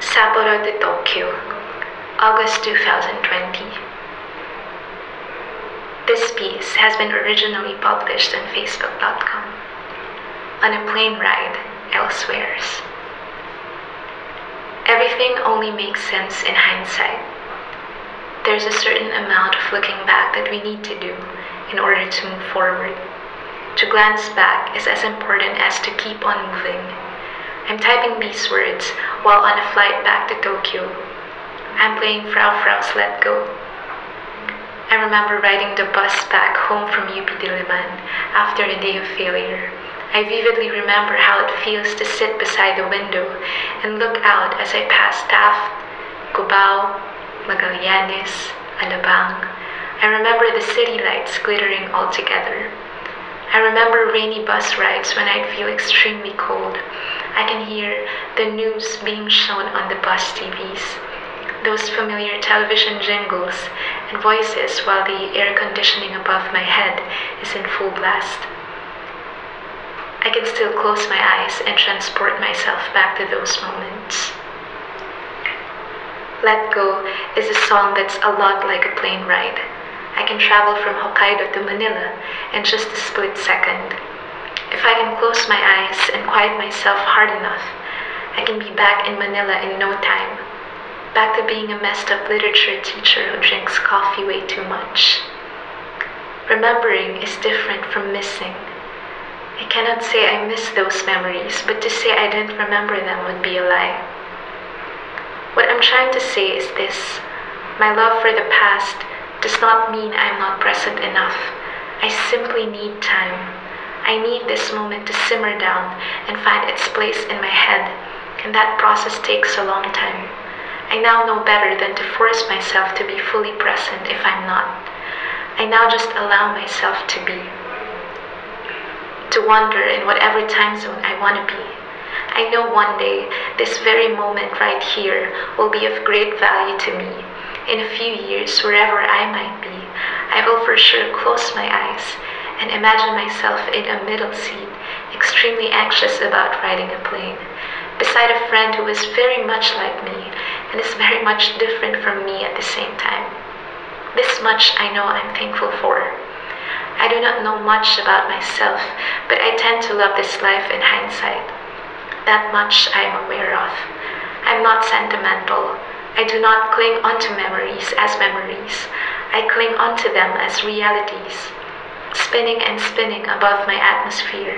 Sapporo to Tokyo, August 2020. This piece has been originally published on Facebook.com on a plane ride elsewheres. Everything only makes sense in hindsight. There's a certain amount of looking back that we need to do in order to move forward. To glance back is as important as to keep on moving. I'm typing these words while on a flight back to Tokyo. I'm playing Frou Frou's Let Go. I remember riding the bus back home from UP Diliman after a day of failure. I vividly remember how it feels to sit beside the window and look out as I pass Taft, Cubao, Magallanes, Alabang. I remember the city lights glittering all together. I remember rainy bus rides when I'd feel extremely cold. I can hear the news being shown on the bus TVs, those familiar television jingles and voices while the air conditioning above my head is in full blast. I can still close my eyes and transport myself back to those moments. Let Go is a song that's a lot like a plane ride. I can travel from Hokkaido to Manila in just a split second. If I can close my eyes and quiet myself hard enough, I can be back in Manila in no time. Back to being a messed up literature teacher who drinks coffee way too much. Remembering is different from missing. I cannot say I miss those memories, but to say I didn't remember them would be a lie. What I'm trying to say is this my love for the past does not mean I'm not present enough. I simply need time. I need this moment to simmer down and find its place in my head, and that process takes a long time. I now know better than to force myself to be fully present if I'm not. I now just allow myself to be to wander in whatever time zone I want to be. I know one day, this very moment right here will be of great value to me. In a few years, wherever I might be, I will for sure close my eyes and imagine myself in a middle seat, extremely anxious about riding a plane, beside a friend who is very much like me and is very much different from me at the same time. This much I know I'm thankful for. I do not know much about myself, but I tend to love this life in hindsight. That much I am aware of. I'm not sentimental. I do not cling onto memories as memories. I cling onto them as realities, spinning and spinning above my atmosphere,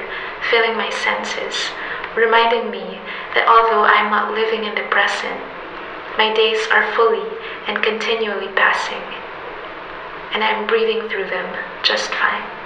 filling my senses, reminding me that although I'm not living in the present, my days are fully and continually passing and I'm breathing through them just fine.